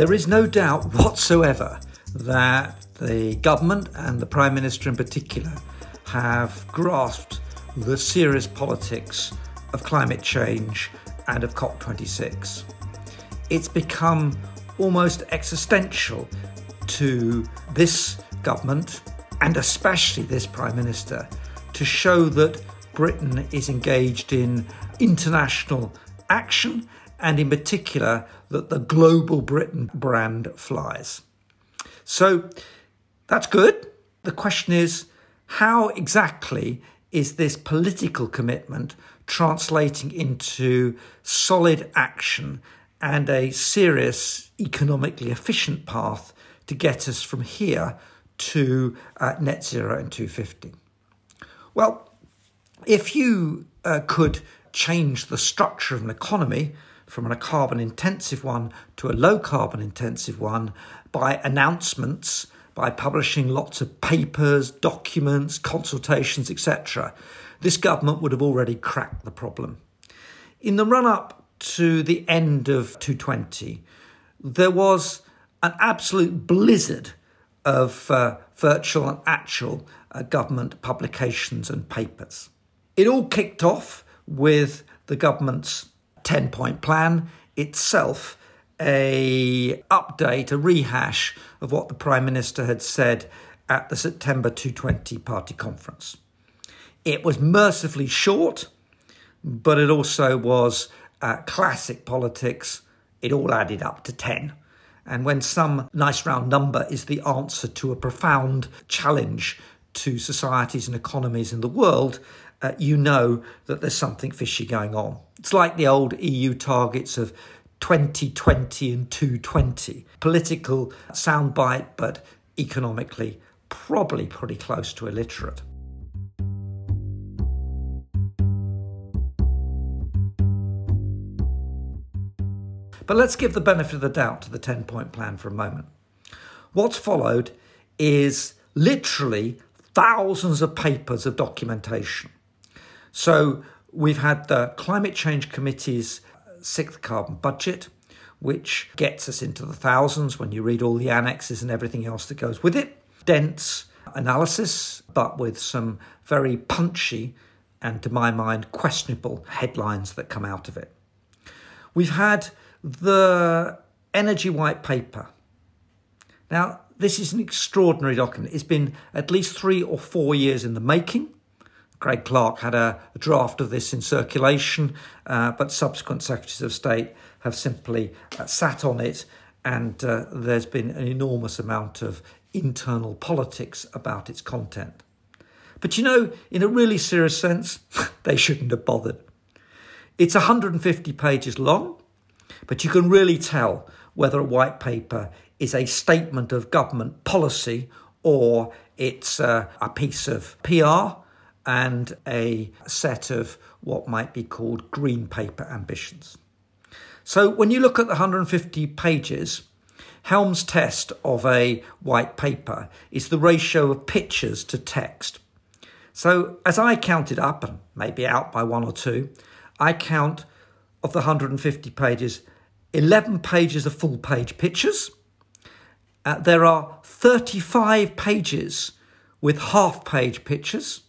There is no doubt whatsoever that the government and the Prime Minister in particular have grasped the serious politics of climate change and of COP26. It's become almost existential to this government and especially this Prime Minister to show that Britain is engaged in international action and, in particular, that the global Britain brand flies. So that's good. The question is how exactly is this political commitment translating into solid action and a serious, economically efficient path to get us from here to uh, net zero in 250? Well, if you uh, could change the structure of an economy from a carbon intensive one to a low carbon intensive one by announcements, by publishing lots of papers, documents, consultations, etc., this government would have already cracked the problem. In the run up to the end of 220, there was an absolute blizzard of uh, virtual and actual uh, government publications and papers. It all kicked off with the government's 10 point plan itself a update a rehash of what the prime minister had said at the September 220 party conference. It was mercifully short but it also was uh, classic politics. It all added up to 10 and when some nice round number is the answer to a profound challenge to societies and economies in the world, uh, you know that there's something fishy going on. It's like the old EU targets of 2020 and 220. Political soundbite, but economically probably pretty close to illiterate. But let's give the benefit of the doubt to the 10 point plan for a moment. What's followed is literally thousands of papers of documentation. So we've had the Climate Change Committee's sixth carbon budget, which gets us into the thousands when you read all the annexes and everything else that goes with it. Dense analysis, but with some very punchy and, to my mind, questionable headlines that come out of it. We've had the Energy White Paper. Now, this is an extraordinary document. It's been at least three or four years in the making. Greg Clark had a, a draft of this in circulation, uh, but subsequent secretaries of state have simply uh, sat on it, and uh, there's been an enormous amount of internal politics about its content. But you know, in a really serious sense, they shouldn't have bothered. It's 150 pages long, but you can really tell whether a white paper is a statement of government policy or it's uh, a piece of PR and a set of what might be called green paper ambitions. So when you look at the 150 pages, Helm's test of a white paper is the ratio of pictures to text. So as I counted up, and maybe out by one or two, I count of the 150 pages, 11 pages of full page pictures, uh, there are 35 pages with half page pictures,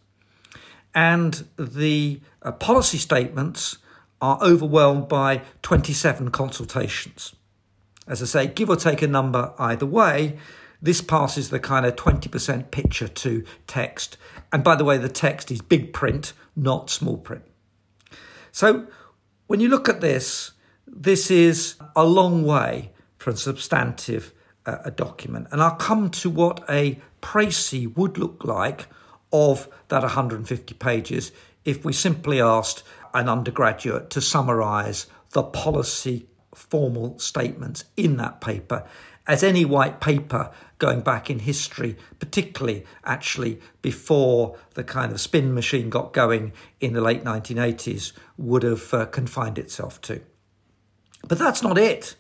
and the uh, policy statements are overwhelmed by 27 consultations. As I say, give or take a number either way, this passes the kind of 20% picture to text. And by the way, the text is big print, not small print. So when you look at this, this is a long way from substantive a document. And I'll come to what a précis would look like of that 150 pages if we simply asked an undergraduate to summarise the policy formal statements in that paper as any white paper going back in history, particularly actually before the kind of spin machine got going in the late 1980s, would have uh, confined itself to. But that's not it.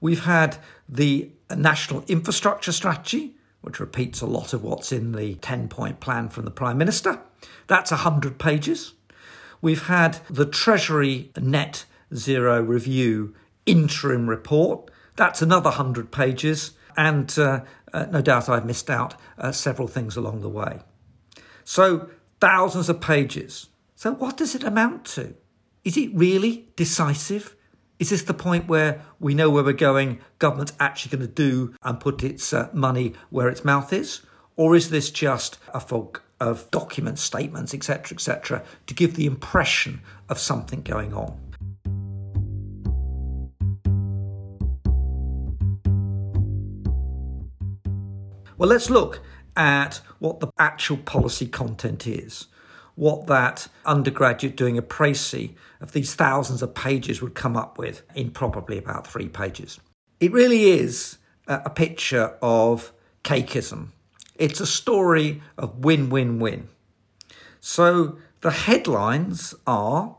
We've had the national infrastructure strategy, which repeats a lot of what's in the 10 point plan from the Prime Minister. That's 100 pages. We've had the Treasury Net Zero Review interim report. That's another 100 pages, and uh, uh, no doubt I've missed out uh, several things along the way. So, thousands of pages. So, what does it amount to? Is it really decisive? Is this the point where we know where we're going, government's actually going to do and put its uh, money where its mouth is? Or is this just a fog of documents, statements, etc., etc., to give the impression of something going on? Well, let's look at what the actual policy content is, what that undergraduate doing a précis of these thousands of pages would come up with in probably about three pages. It really is a picture of cakeism. It's a story of win win win. So the headlines are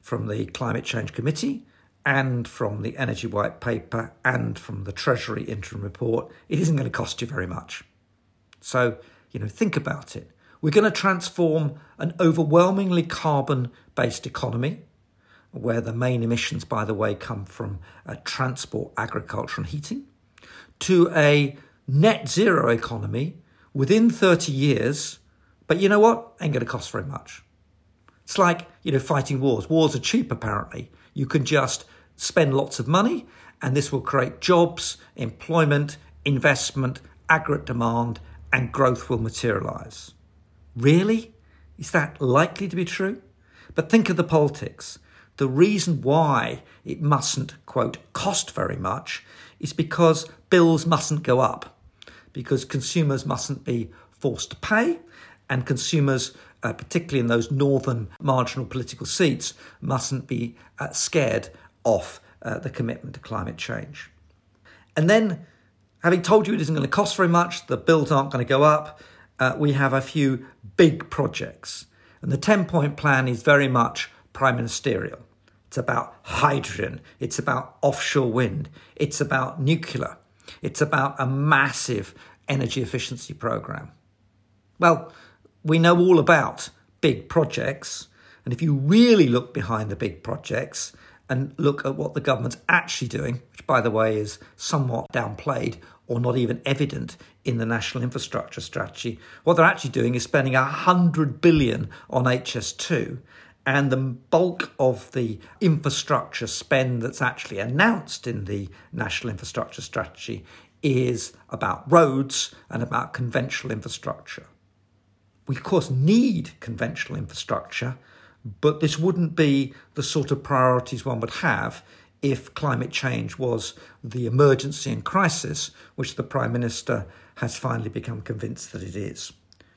from the Climate Change Committee and from the Energy White Paper and from the Treasury Interim Report, it isn't going to cost you very much. So, you know, think about it. We're going to transform an overwhelmingly carbon based economy, where the main emissions, by the way, come from uh, transport, agriculture, and heating, to a net zero economy within 30 years. But you know what? Ain't going to cost very much. It's like, you know, fighting wars. Wars are cheap, apparently. You can just spend lots of money, and this will create jobs, employment, investment, aggregate demand, and growth will materialize. Really? Is that likely to be true? But think of the politics. The reason why it mustn't, quote, cost very much is because bills mustn't go up, because consumers mustn't be forced to pay, and consumers, uh, particularly in those northern marginal political seats, mustn't be uh, scared off uh, the commitment to climate change. And then, having told you it isn't going to cost very much, the bills aren't going to go up, uh, we have a few big projects. And the 10 point plan is very much prime ministerial. It's about hydrogen, it's about offshore wind, it's about nuclear, it's about a massive energy efficiency program. Well, we know all about big projects. And if you really look behind the big projects, and look at what the government's actually doing, which, by the way, is somewhat downplayed or not even evident in the national infrastructure strategy. What they're actually doing is spending 100 billion on HS2 and the bulk of the infrastructure spend that's actually announced in the national infrastructure strategy is about roads and about conventional infrastructure. We, of course, need conventional infrastructure but this wouldn't be the sort of priorities one would have if climate change was the emergency and crisis, which the Prime Minister has finally become convinced that it is.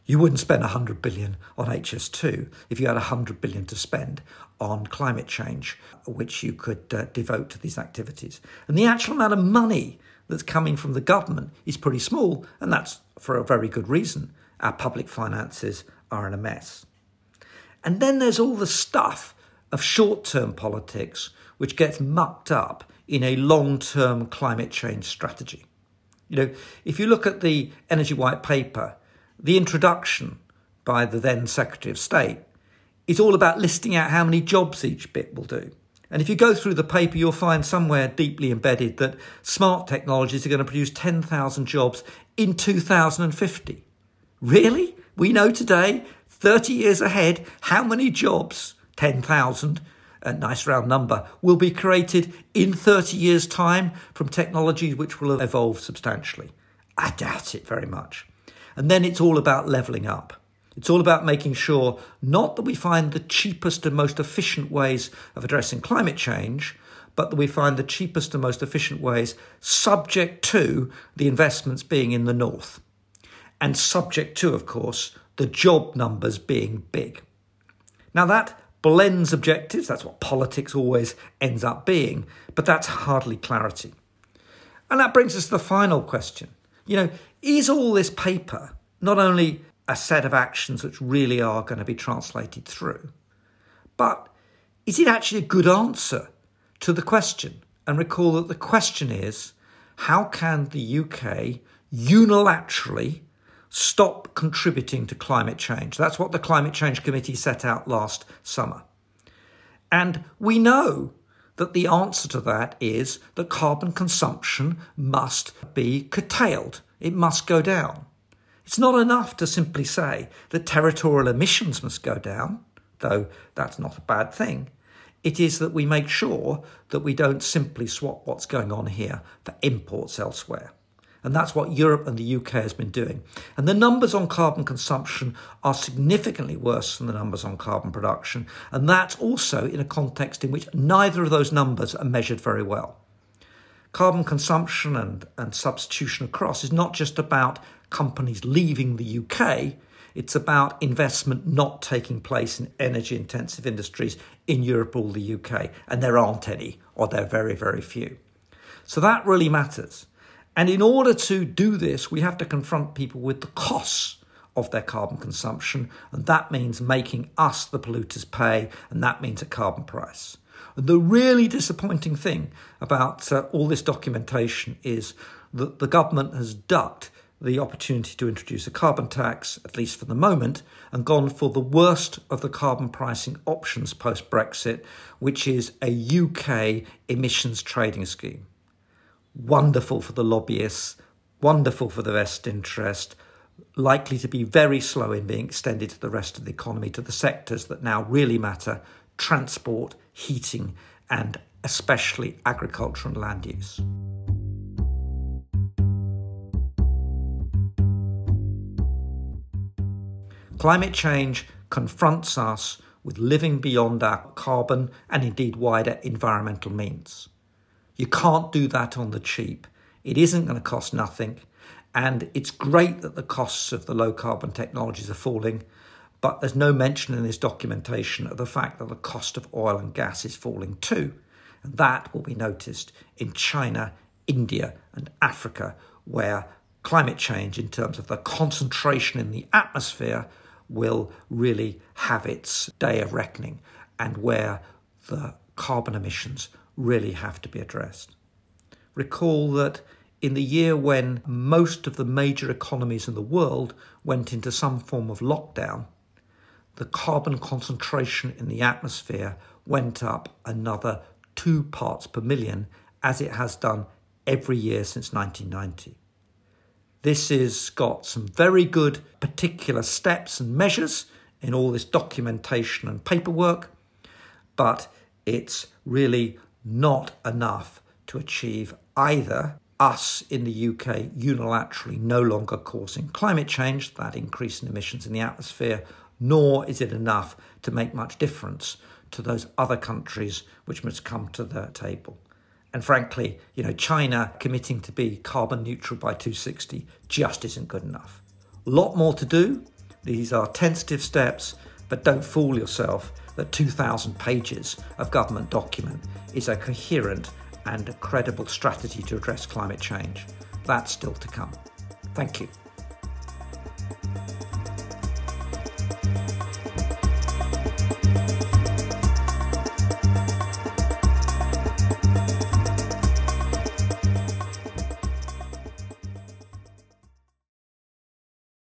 You wouldn't spend 100 billion on HS2 if you had 100 billion to spend on climate change, which you could uh, devote to these activities. And the actual amount of money that's coming from the government is pretty small, and that's for a very good reason. Our public finances are in a mess. And then there's all the stuff of short term politics which gets mucked up in a long term climate change strategy. You know, if you look at the Energy White Paper, the introduction by the then Secretary of State is all about listing out how many jobs each bit will do. And if you go through the paper, you'll find somewhere deeply embedded that smart technologies are going to produce 10,000 jobs in 2050. Really? We know today 30 years ahead, how many jobs, 10,000, a nice round number, will be created in 30 years' time from technologies which will have evolved substantially? I doubt it very much. And then it's all about levelling up. It's all about making sure not that we find the cheapest and most efficient ways of addressing climate change, but that we find the cheapest and most efficient ways subject to the investments being in the north. And subject to, of course, the job numbers being big. Now, that blends objectives, that's what politics always ends up being, but that's hardly clarity. And that brings us to the final question. You know, is all this paper not only a set of actions which really are going to be translated through, but is it actually a good answer to the question? And recall that the question is how can the UK unilaterally stop contributing to climate change. That's what the Climate Change Committee set out last summer. And we know that the answer to that is that carbon consumption must be curtailed, it must go down. It's not enough to simply say that territorial emissions must go down, though that's not a bad thing. It is that we make sure that we don't simply swap what's going on here for imports elsewhere. And that's what Europe and the UK has been doing. And the numbers on carbon consumption are significantly worse than the numbers on carbon production. And that's also in a context in which neither of those numbers are measured very well. Carbon consumption and, and substitution across is not just about companies leaving the UK, it's about investment not taking place in energy intensive industries in Europe or the UK. And there aren't any, or there are very, very few. So that really matters. And in order to do this, we have to confront people with the costs of their carbon consumption. And that means making us the polluters pay, and that means a carbon price. And the really disappointing thing about uh, all this documentation is that the government has ducked the opportunity to introduce a carbon tax, at least for the moment, and gone for the worst of the carbon pricing options post Brexit, which is a UK emissions trading scheme wonderful for the lobbyists, wonderful for the best interest, likely to be very slow in being extended to the rest of the economy, to the sectors that now really matter transport, heating, and especially agriculture and land use. Climate change confronts us with living beyond our carbon and indeed wider environmental means. You can't do that on the cheap. It isn't going to cost nothing. And it's great that the costs of the low carbon technologies are falling, but there's no mention in this documentation of the fact that the cost of oil and gas is falling too. And that will be noticed in China, India, and Africa, where climate change, in terms of the concentration in the atmosphere, will really have its day of reckoning, and where the carbon emissions really have to be addressed. Recall that in the year when most of the major economies in the world went into some form of lockdown, the carbon concentration in the atmosphere went up another two parts per million, as it has done every year since 1990. This has got some very good particular steps and measures in all this documentation and paperwork, but it's really not enough to achieve either us in the UK unilaterally no longer causing climate change, that increase in emissions in the atmosphere, nor is it enough to make much difference to those other countries which must come to the table. And frankly, you know, China committing to be carbon neutral by 260 just isn't good enough. A lot more to do. These are tentative steps, but don't fool yourself that 2,000 pages of government document is a coherent and credible strategy to address climate change. That's still to come. Thank you.